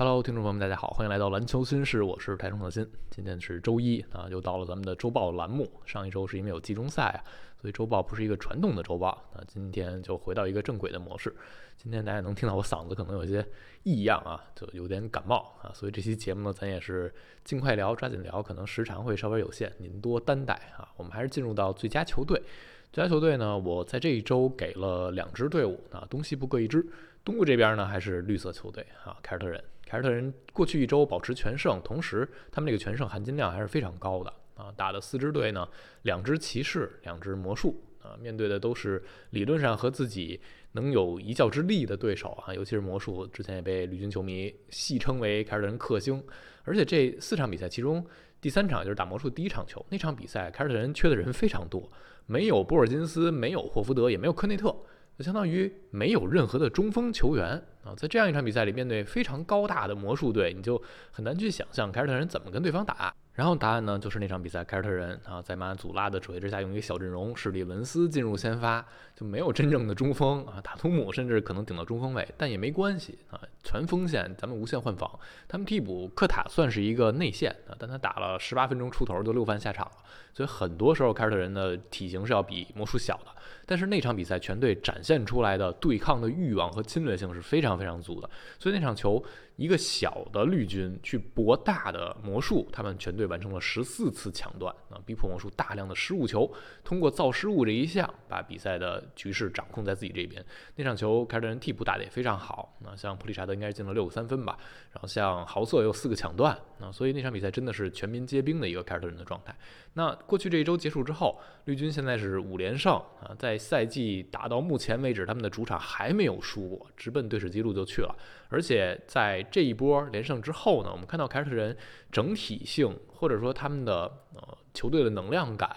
Hello，听众朋友们，大家好，欢迎来到篮球新事，我是台中的新。今天是周一啊，又到了咱们的周报栏目。上一周是因为有季中赛啊，所以周报不是一个传统的周报。那今天就回到一个正轨的模式。今天大家能听到我嗓子可能有些异样啊，就有点感冒啊，所以这期节目呢，咱也是尽快聊，抓紧聊，可能时长会稍微有限，您多担待啊。我们还是进入到最佳球队。最佳球队呢，我在这一周给了两支队伍啊，东西部各一支。东部这边呢，还是绿色球队啊，凯尔特人。凯尔特人过去一周保持全胜，同时他们这个全胜含金量还是非常高的啊。打的四支队呢，两支骑士，两支魔术啊，面对的都是理论上和自己能有一较之力的对手啊。尤其是魔术，之前也被绿军球迷戏称为凯尔特人克星。而且这四场比赛，其中第三场就是打魔术第一场球，那场比赛凯尔特人缺的人非常多，没有波尔金斯，没有霍福德，也没有科内特。就相当于没有任何的中锋球员啊，在这样一场比赛里，面对非常高大的魔术队，你就很难去想象凯尔特人怎么跟对方打。然后答案呢，就是那场比赛，凯尔特人啊，在马祖拉的指挥之下，用一个小阵容，史蒂文斯进入先发，就没有真正的中锋啊，塔图姆甚至可能顶到中锋位，但也没关系啊，全锋线咱们无限换防。他们替补科塔算是一个内线啊，但他打了十八分钟出头就六犯下场了，所以很多时候凯尔特人的体型是要比魔术小的。但是那场比赛全队展现出来的对抗的欲望和侵略性是非常非常足的，所以那场球。一个小的绿军去搏大的魔术，他们全队完成了十四次抢断啊，逼迫魔术大量的失误球，通过造失误这一项，把比赛的局势掌控在自己这边。那场球凯尔特人替补打得也非常好，那像普利查德应该是进了六个三分吧，然后像豪瑟有四个抢断，那所以那场比赛真的是全民皆兵的一个凯尔特人的状态。那过去这一周结束之后，绿军现在是五连胜啊，在赛季打到目前为止，他们的主场还没有输过，直奔队史纪录就去了，而且在这一波连胜之后呢，我们看到凯尔特人整体性或者说他们的呃球队的能量感。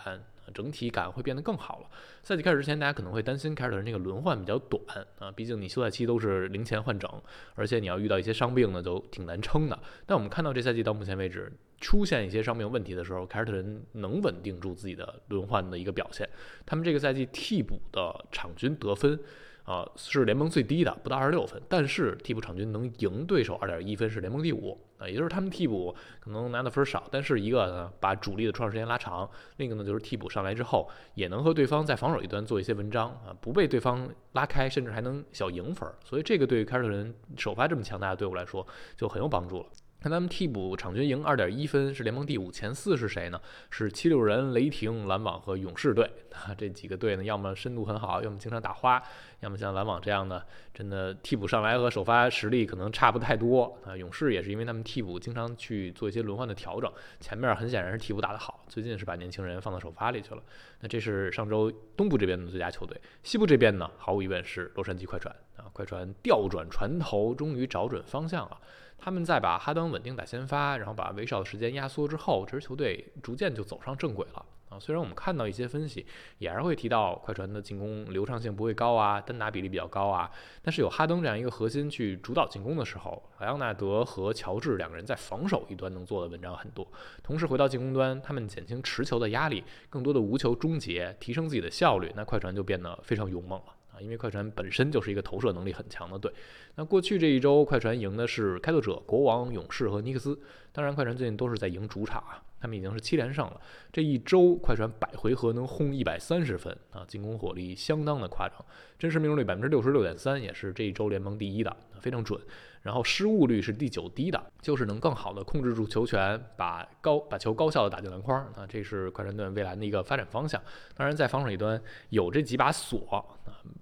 整体感会变得更好了。赛季开始之前，大家可能会担心凯尔特人那个轮换比较短啊，毕竟你休赛期都是零钱换整，而且你要遇到一些伤病呢，就挺难撑的。但我们看到这赛季到目前为止，出现一些伤病问题的时候，凯尔特人能稳定住自己的轮换的一个表现。他们这个赛季替补的场均得分。啊，是联盟最低的，不到二十六分。但是替补场均能赢对手二点一分，是联盟第五啊。也就是他们替补可能拿的分少，但是一个呢把主力的出场时间拉长，另一个呢就是替补上来之后也能和对方在防守一端做一些文章啊，不被对方拉开，甚至还能小赢分。所以这个对于凯尔特人首发这么强大的队伍来说就很有帮助了。看他们替补场均赢二点一分，是联盟第五，前四是谁呢？是七六人、雷霆、篮网和勇士队啊。这几个队呢，要么深度很好，要么经常打花，要么像篮网这样的，真的替补上来和首发实力可能差不太多啊。勇士也是因为他们替补经常去做一些轮换的调整，前面很显然是替补打得好，最近是把年轻人放到首发里去了。那这是上周东部这边的最佳球队，西部这边呢，毫无疑问是洛杉矶快船啊。快船调转船头，终于找准方向了。他们在把哈登稳定打先发，然后把威少的时间压缩之后，这支球队逐渐就走上正轨了啊。虽然我们看到一些分析也还是会提到快船的进攻流畅性不会高啊，单打比例比较高啊，但是有哈登这样一个核心去主导进攻的时候，莱昂纳德和乔治两个人在防守一端能做的文章很多。同时回到进攻端，他们减轻持球的压力，更多的无球终结，提升自己的效率，那快船就变得非常勇猛了。啊，因为快船本身就是一个投射能力很强的队。那过去这一周，快船赢的是开拓者、国王、勇士和尼克斯。当然，快船最近都是在赢主场啊，他们已经是七连胜了。这一周，快船百回合能轰一百三十分啊，进攻火力相当的夸张，真实命中率百分之六十六点三，也是这一周联盟第一的，非常准。然后失误率是第九低的，就是能更好的控制住球权，把高把球高效的打进篮筐啊，这是快船队未来的一个发展方向。当然，在防守一端有这几把锁，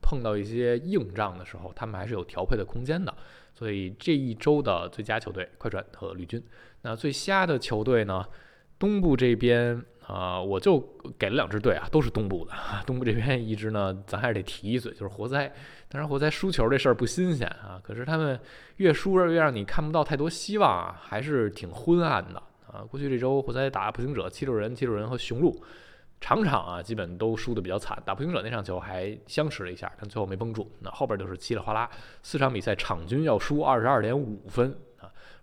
碰到一些硬仗的时候，他们还是有调配的空间的。所以这一周的最佳球队快船和绿军，那最瞎的球队呢？东部这边。啊，我就给了两支队啊，都是东部的。东部这边一支呢，咱还是得提一嘴，就是活塞。当然，活塞输球这事儿不新鲜啊，可是他们越输越让你看不到太多希望啊，还是挺昏暗的啊。过去这周活塞打步行者、七六人、七六人和雄鹿，场场啊基本都输的比较惨。打步行者那场球还相持了一下，但最后没绷住。那后边就是稀里哗啦，四场比赛场均要输二十二点五分。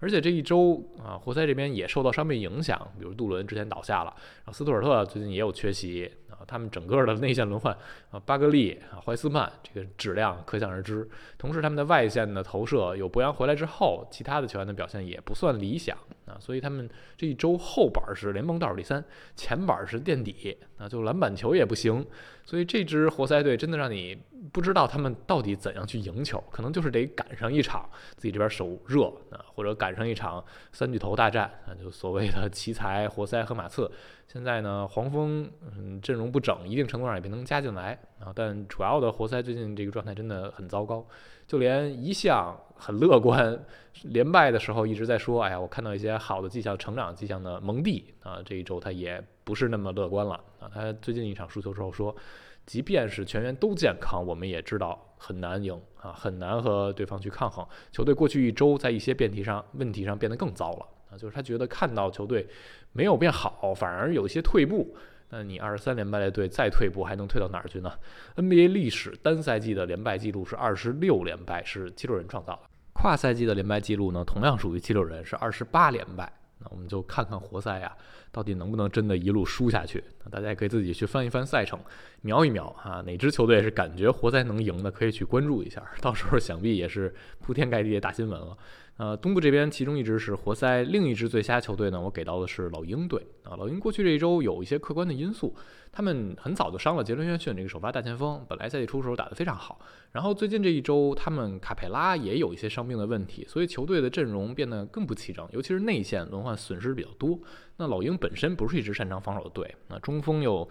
而且这一周啊，活塞这边也受到伤病影响，比如杜伦之前倒下了，然后斯图尔特最近也有缺席啊，他们整个的内线轮换啊，巴格利啊，怀斯曼这个质量可想而知。同时，他们的外线的投射有博扬回来之后，其他的球员的表现也不算理想啊，所以他们这一周后板是联盟倒数第三，前板是垫底啊，就篮板球也不行。所以这支活塞队真的让你不知道他们到底怎样去赢球，可能就是得赶上一场自己这边手热啊，或者赶上一场三巨头大战啊，就所谓的奇才、活塞和马刺。现在呢，黄蜂嗯阵容不整，一定程度上也没能加进来啊。但主要的活塞最近这个状态真的很糟糕，就连一向很乐观、连败的时候一直在说，哎呀，我看到一些好的迹象、成长迹象的蒙蒂啊，这一周他也不是那么乐观了啊。他最近一场输球之后说。即便是全员都健康，我们也知道很难赢啊，很难和对方去抗衡。球队过去一周在一些辩题上、问题上变得更糟了啊，就是他觉得看到球队没有变好，反而有一些退步。那你二十三连败的队再退步，还能退到哪儿去呢？NBA 历史单赛季的连败记录是二十六连败，是七六人创造的。跨赛季的连败记录呢，同样属于七六人，是二十八连败。那我们就看看活塞呀。到底能不能真的一路输下去？那大家也可以自己去翻一翻赛程，瞄一瞄啊，哪支球队是感觉活塞能赢的，可以去关注一下。到时候想必也是铺天盖地的大新闻了。呃，东部这边其中一支是活塞，另一支最瞎球队呢，我给到的是老鹰队啊。老鹰过去这一周有一些客观的因素，他们很早就伤了杰伦约逊这个首发大前锋，本来赛季初的时候打得非常好，然后最近这一周他们卡佩拉也有一些伤病的问题，所以球队的阵容变得更不齐整，尤其是内线轮换损失比较多。那老鹰本身不是一支擅长防守的队，那中锋又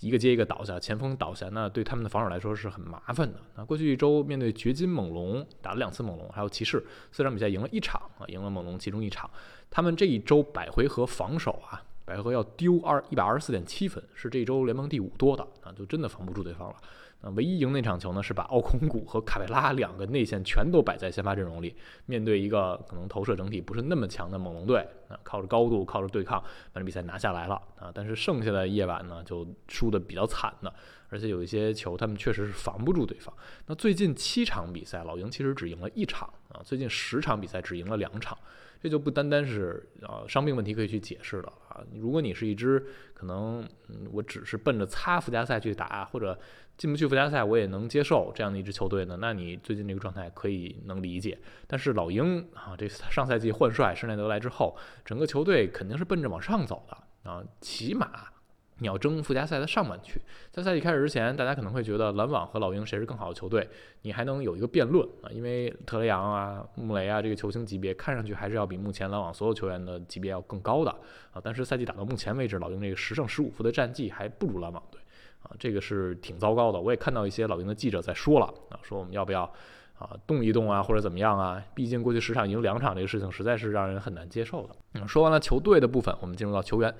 一个接一个倒下，前锋倒下，那对他们的防守来说是很麻烦的。那过去一周面对掘金猛龙打了两次猛龙，还有骑士四场比赛赢了一场啊，赢了猛龙其中一场。他们这一周百回合防守啊，百回合要丢二一百二十四点七分，是这一周联盟第五多的啊，就真的防不住对方了。啊，唯一赢那场球呢，是把奥孔古和卡佩拉两个内线全都摆在先发阵容里，面对一个可能投射整体不是那么强的猛龙队，啊，靠着高度，靠着对抗，把这比赛拿下来了啊。但是剩下的夜晚呢，就输的比较惨的，而且有一些球他们确实是防不住对方。那最近七场比赛，老鹰其实只赢了一场啊，最近十场比赛只赢了两场。这就不单单是呃伤病问题可以去解释的啊。如果你是一支可能嗯我只是奔着擦附加赛去打，或者进不去附加赛我也能接受这样的一支球队呢，那你最近这个状态可以能理解。但是老鹰啊，这上赛季换帅施耐德来之后，整个球队肯定是奔着往上走的啊，起码。你要争附加赛的上半区，在赛季开始之前，大家可能会觉得篮网和老鹰谁是更好的球队，你还能有一个辩论啊，因为特雷杨啊、穆雷啊这个球星级别看上去还是要比目前篮网所有球员的级别要更高的啊。但是赛季打到目前为止，老鹰这个十胜十五负的战绩还不如篮网队啊，这个是挺糟糕的。我也看到一些老鹰的记者在说了啊，说我们要不要啊动一动啊，或者怎么样啊？毕竟过去十场赢两场这个事情实在是让人很难接受的。嗯，说完了球队的部分，我们进入到球员。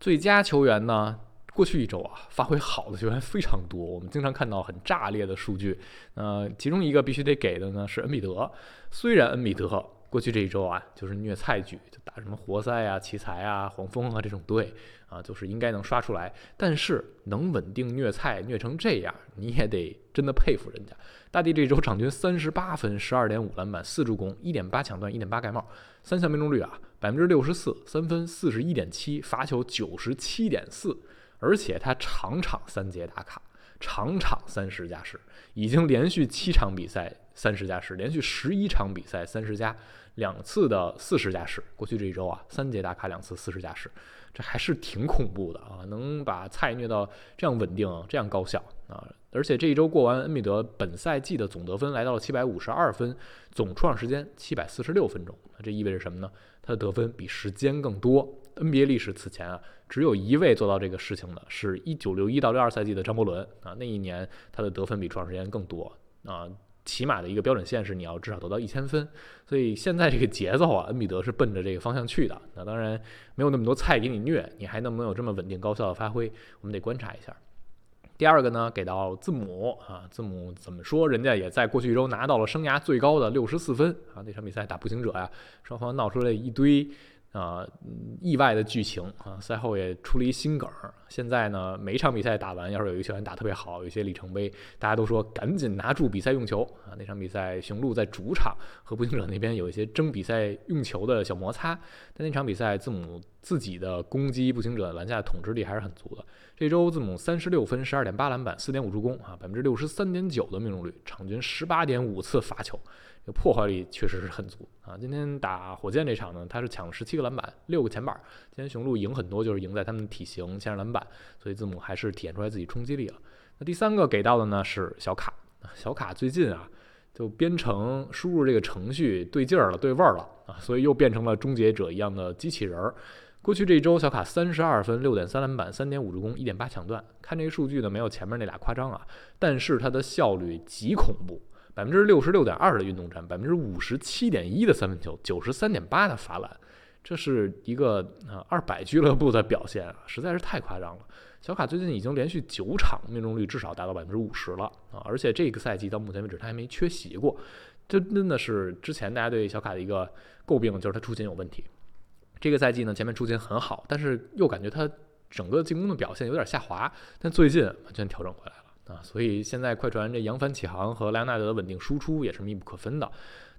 最佳球员呢？过去一周啊，发挥好的球员非常多，我们经常看到很炸裂的数据。呃，其中一个必须得给的呢是恩比德。虽然恩比德过去这一周啊，就是虐菜局，就打什么活塞啊、奇才啊、黄蜂啊这种队啊，就是应该能刷出来，但是能稳定虐菜虐成这样，你也得真的佩服人家。大帝这周场均三十八分、十二点五篮板、四助攻、一点八抢断、一点八盖帽，三项命中率啊百分之六十四，三分四十一点七，罚球九十七点四。而且他场场三节打卡，场场三十加十，已经连续七场比赛三十加十，连续十一场比赛三十加两次的四十加十。过去这一周啊，三节打卡两次四十加十，这还是挺恐怖的啊！能把菜虐到这样稳定、这样高效啊！而且这一周过完，恩比德本赛季的总得分来到了七百五十二分，总出场时间七百四十六分钟。那这意味着什么呢？他的得分比时间更多。NBA 历史此前啊，只有一位做到这个事情的，是一九六一到六二赛季的张伯伦啊。那一年他的得分比出场时间更多啊。起码的一个标准线是你要至少得到一千分。所以现在这个节奏啊，恩比德是奔着这个方向去的。那当然没有那么多菜给你虐，你还能不能有这么稳定高效的发挥？我们得观察一下。第二个呢，给到字母啊，字母怎么说？人家也在过去一周拿到了生涯最高的六十四分啊。那场比赛打步行者呀，双方闹出了一堆。啊，意外的剧情啊，赛后也出了一新梗。现在呢，每一场比赛打完，要是有一个球员打特别好，有一些里程碑，大家都说赶紧拿住比赛用球啊。那场比赛，雄鹿在主场和步行者那边有一些争比赛用球的小摩擦，但那场比赛字母自己的攻击步行者篮下的统治力还是很足的。这周字母三十六分、十二点八篮板、四点五助攻啊，百分之六十三点九的命中率，场均十八点五次罚球。破坏力确实是很足啊！今天打火箭这场呢，他是抢了十七个篮板，六个前板。今天雄鹿赢很多，就是赢在他们体型、牵制篮板，所以字母还是体现出来自己冲击力了。那第三个给到的呢是小卡，小卡最近啊，就编程输入这个程序对劲儿了，对味儿了啊，所以又变成了终结者一样的机器人儿。过去这一周，小卡三十二分、六点三篮板、三点五助攻、一点八抢断。看这个数据呢，没有前面那俩夸张啊，但是他的效率极恐怖。百分之六十六点二的运动战，百分之五十七点一的三分球，九十三点八的罚篮，这是一个啊二百俱乐部的表现啊，实在是太夸张了。小卡最近已经连续九场命中率至少达到百分之五十了啊，而且这个赛季到目前为止他还没缺席过，这真的是之前大家对小卡的一个诟病，就是他出勤有问题。这个赛季呢，前面出勤很好，但是又感觉他整个进攻的表现有点下滑，但最近完全调整回来了。啊，所以现在快船这扬帆起航和莱昂纳德的稳定输出也是密不可分的。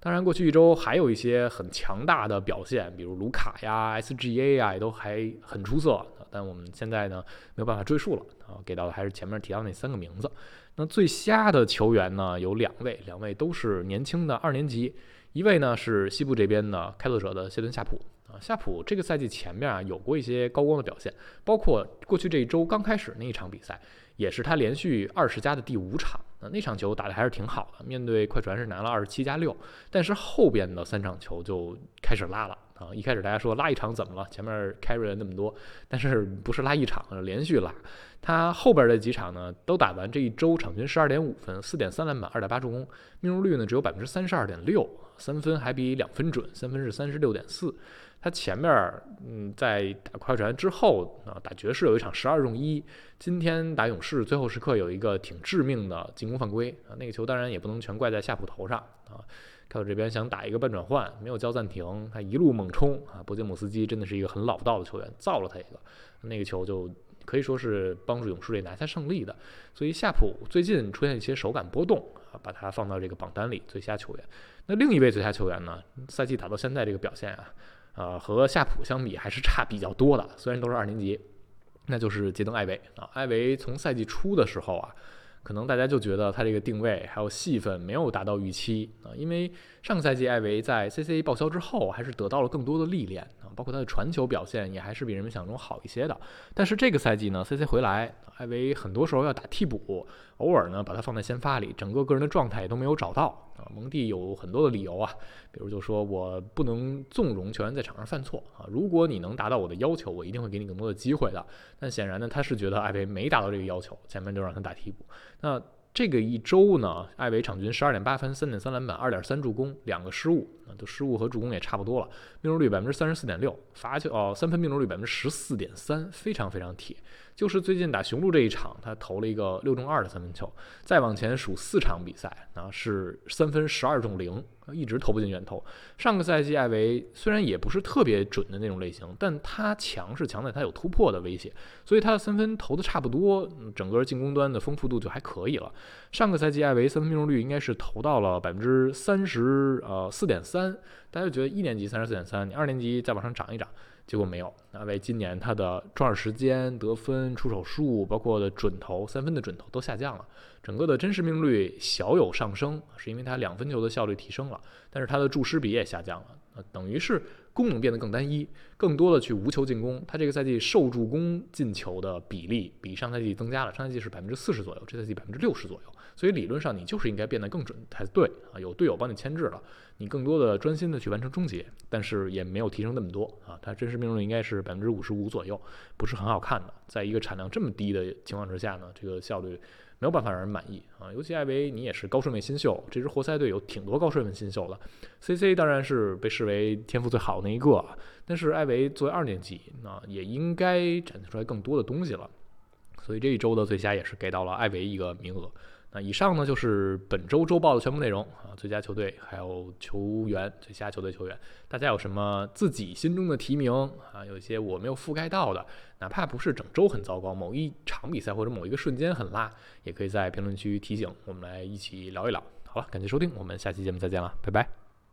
当然，过去一周还有一些很强大的表现，比如卢卡呀、SGA 呀，也都还很出色。但我们现在呢没有办法追溯了啊，给到的还是前面提到那三个名字。那最瞎的球员呢有两位，两位都是年轻的二年级，一位呢是西部这边的开拓者的谢顿夏普啊，夏普这个赛季前面啊有过一些高光的表现，包括过去这一周刚开始那一场比赛。也是他连续二十加的第五场，那那场球打得还是挺好的，面对快船是拿了二十七加六，但是后边的三场球就开始拉了啊！一开始大家说拉一场怎么了？前面 carry 了那么多，但是不是拉一场，连续拉。他后边的几场呢，都打完这一周，场均十二点五分，四点三篮板，二点八助攻，命中率呢只有百分之三十二点六，三分还比两分准，三分是三十六点四。他前面嗯，在打快船之后啊，打爵士有一场十二中一。今天打勇士最后时刻有一个挺致命的进攻犯规啊，那个球当然也不能全怪在夏普头上啊。凯尔这边想打一个半转换，没有叫暂停，他一路猛冲啊。博杰姆斯基真的是一个很老道的球员，造了他一个，那个球就可以说是帮助勇士队拿下胜利的。所以夏普最近出现一些手感波动啊，把他放到这个榜单里最佳球员。那另一位最佳球员呢？赛季打到现在这个表现啊。呃，和夏普相比还是差比较多的，虽然都是二年级，那就是杰登艾维啊。艾维从赛季初的时候啊，可能大家就觉得他这个定位还有戏份没有达到预期啊，因为上个赛季艾维在 CCA 报销之后，还是得到了更多的历练啊，包括他的传球表现也还是比人们想中好一些的。但是这个赛季呢，CC 回来，艾维很多时候要打替补，偶尔呢把他放在先发里，整个个人的状态也都没有找到。啊，蒙蒂有很多的理由啊，比如就说我不能纵容球员在场上犯错啊，如果你能达到我的要求，我一定会给你更多的机会的。但显然呢，他是觉得艾维没达到这个要求，前面就让他打替补。那这个一周呢，艾维场均十二点八分，三点三篮板，二点三助攻，两个失误啊，都失误和助攻也差不多了，命中率百分之三十四点六，罚球哦三分命中率百分之十四点三，非常非常铁。就是最近打雄鹿这一场，他投了一个六中二的三分球。再往前数四场比赛啊，是三分十二中零，一直投不进远投。上个赛季艾维虽然也不是特别准的那种类型，但他强是强在他有突破的威胁，所以他的三分投的差不多，整个进攻端的丰富度就还可以了。上个赛季艾维三分命中率应该是投到了百分之三十呃四点三，大家觉得一年级三十四点三，你二年级再往上涨一涨。结果没有，那为今年他的抓时间、得分、出手数，包括的准投三分的准投都下降了，整个的真实命率小有上升，是因为他两分球的效率提升了，但是他的注失比也下降了，那等于是功能变得更单一，更多的去无球进攻。他这个赛季受助攻进球的比例比上赛季增加了，上赛季是百分之四十左右，这赛季百分之六十左右。所以理论上你就是应该变得更准才对啊，有队友帮你牵制了，你更多的专心的去完成终结，但是也没有提升那么多啊，它真实命中率应该是百分之五十五左右，不是很好看的。在一个产量这么低的情况之下呢，这个效率没有办法让人满意啊。尤其艾维，你也是高顺位新秀，这支活塞队有挺多高顺位新秀的，CC 当然是被视为天赋最好的那一个，但是艾维作为二年级，那也应该展现出来更多的东西了。所以这一周的最佳也是给到了艾维一个名额。那以上呢就是本周周报的全部内容啊，最佳球队还有球员，最佳球队球员，大家有什么自己心中的提名啊？有一些我没有覆盖到的，哪怕不是整周很糟糕，某一场比赛或者某一个瞬间很拉，也可以在评论区提醒，我们来一起聊一聊。好了，感谢收听，我们下期节目再见了，拜拜。